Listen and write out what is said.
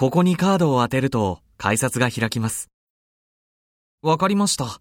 ここにカードを当てると改札が開きます。わかりました。